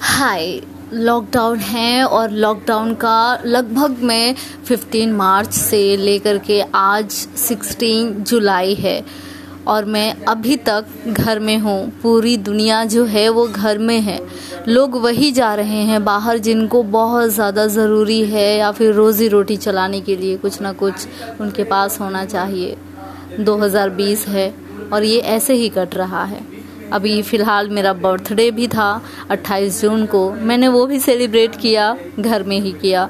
हाय lockdown है और lockdown का लगभग मैं 15 मार्च से लेकर के आज 16 जुलाई है और मैं अभी तक घर में हूँ। पूरी दुनिया जो है वो घर में है। लोग वही जा रहे हैं बाहर जिनको बहुत ज़्यादा ज़रूरी है या फिर रोज़ी रोटी चलाने के लिए कुछ ना कुछ उनके पास होना चाहिए। 2020 है और ये ऐसे ही कट रहा है। अभी फ़िलहाल मेरा बर्थडे भी था 28 जून को। मैंने वो भी सेलिब्रेट किया, घर में ही किया।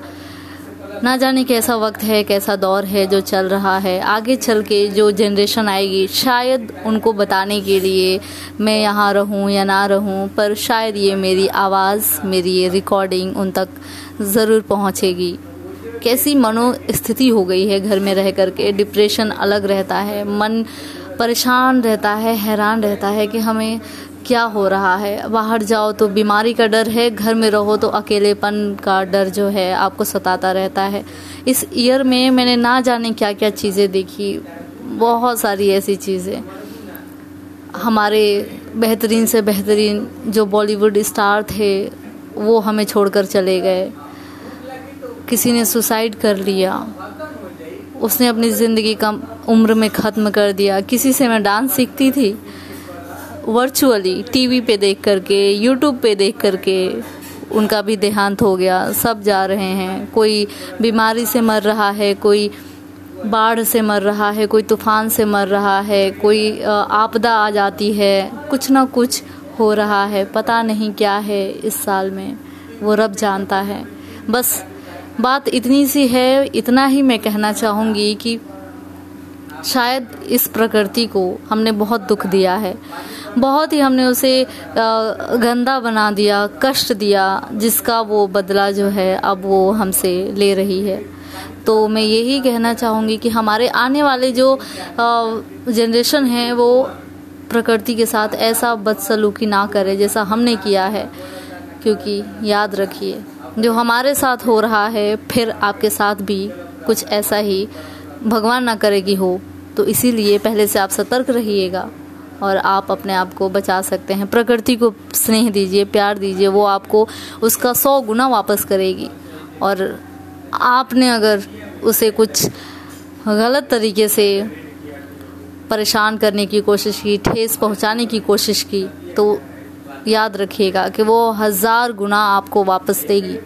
ना जाने कैसा वक्त है, कैसा दौर है जो चल रहा है। आगे चल के जो जनरेशन आएगी, शायद उनको बताने के लिए मैं यहाँ रहूँ या ना रहूँ, पर शायद ये मेरी आवाज़, मेरी ये रिकॉर्डिंग उन तक ज़रूर पहुँचेगी। कैसी मनोस्थिति हो गई है घर में रह कर के डिप्रेशन अलग रहता है, मन परेशान रहता है, हैरान रहता है कि हमें क्या हो रहा है। बाहर जाओ तो बीमारी का डर है, घर में रहो तो अकेलेपन का डर जो है आपको सताता रहता है। इस ईयर में मैंने ना जाने क्या क्या चीज़ें देखी, बहुत सारी ऐसी चीज़ें। हमारे बेहतरीन से बेहतरीन जो बॉलीवुड स्टार थे, वो हमें छोड़कर चले गए। किसी ने सुसाइड कर लिया। उसने अपनी ज़िंदगी का उम्र में ख़त्म कर दिया। किसी से मैं डांस सीखती थी वर्चुअली टीवी पे देख करके यूट्यूब पे देख करके, उनका भी देहांत हो गया। सब जा रहे हैं। कोई बीमारी से मर रहा है, कोई बाढ़ से मर रहा है, कोई तूफ़ान से मर रहा है, कोई आपदा आ जाती है, कुछ ना कुछ हो रहा है। पता नहीं क्या है इस साल में। वो रब जानता है। बस बात इतनी सी है, इतना ही मैं कहना चाहूँगी कि शायद इस प्रकृति को हमने बहुत दुख दिया है। बहुत ही हमने उसे गंदा बना दिया, कष्ट दिया, जिसका वो बदला जो है, अब वो हमसे ले रही है। तो मैं यही कहना चाहूँगी कि हमारे आने वाले जो जनरेशन है, वो प्रकृति के साथ ऐसा बदसलूकी ना करे, जैसा हमने किया है, क्योंकि याद रखिए। जो हमारे साथ हो रहा है, फिर आपके साथ भी कुछ ऐसा ही भगवान ना करे कि हो तो इसीलिए पहले से आप सतर्क रहिएगा और आप अपने आप को बचा सकते हैं। प्रकृति को स्नेह दीजिए, प्यार दीजिए, वो आपको उसका सौ गुना वापस करेगी। और आपने अगर उसे कुछ गलत तरीके से परेशान करने की कोशिश की, ठेस पहुँचाने की कोशिश की तो याद रखिएगा कि वो हज़ार गुना आपको वापस देगी,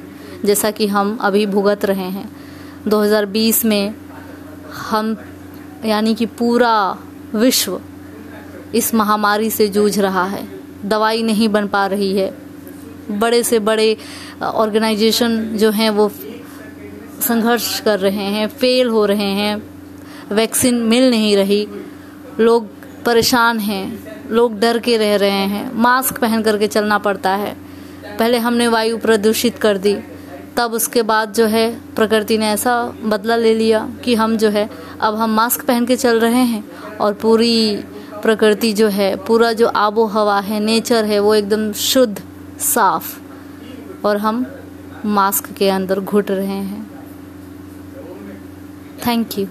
जैसा कि हम अभी भुगत रहे हैं। 2020 में हम, यानी कि पूरा विश्व इस महामारी से जूझ रहा है। दवाई नहीं बन पा रही है। बड़े से बड़े ऑर्गेनाइजेशन जो हैं वो संघर्ष कर रहे हैं, फेल हो रहे हैं, वैक्सीन मिल नहीं रही। लोग परेशान हैं। लोग डर के रह रहे हैं। मास्क पहन करके चलना पड़ता है। पहले हमने वायु प्रदूषित कर दी। तब उसके बाद जो है, प्रकृति ने ऐसा बदला ले लिया कि हम जो है, अब हम मास्क पहन के चल रहे हैं और पूरी प्रकृति जो है, पूरा जो आबो हवा है, नेचर है, वो एकदम शुद्ध, साफ़ और हम मास्क के अंदर घुट रहे हैं। Thank you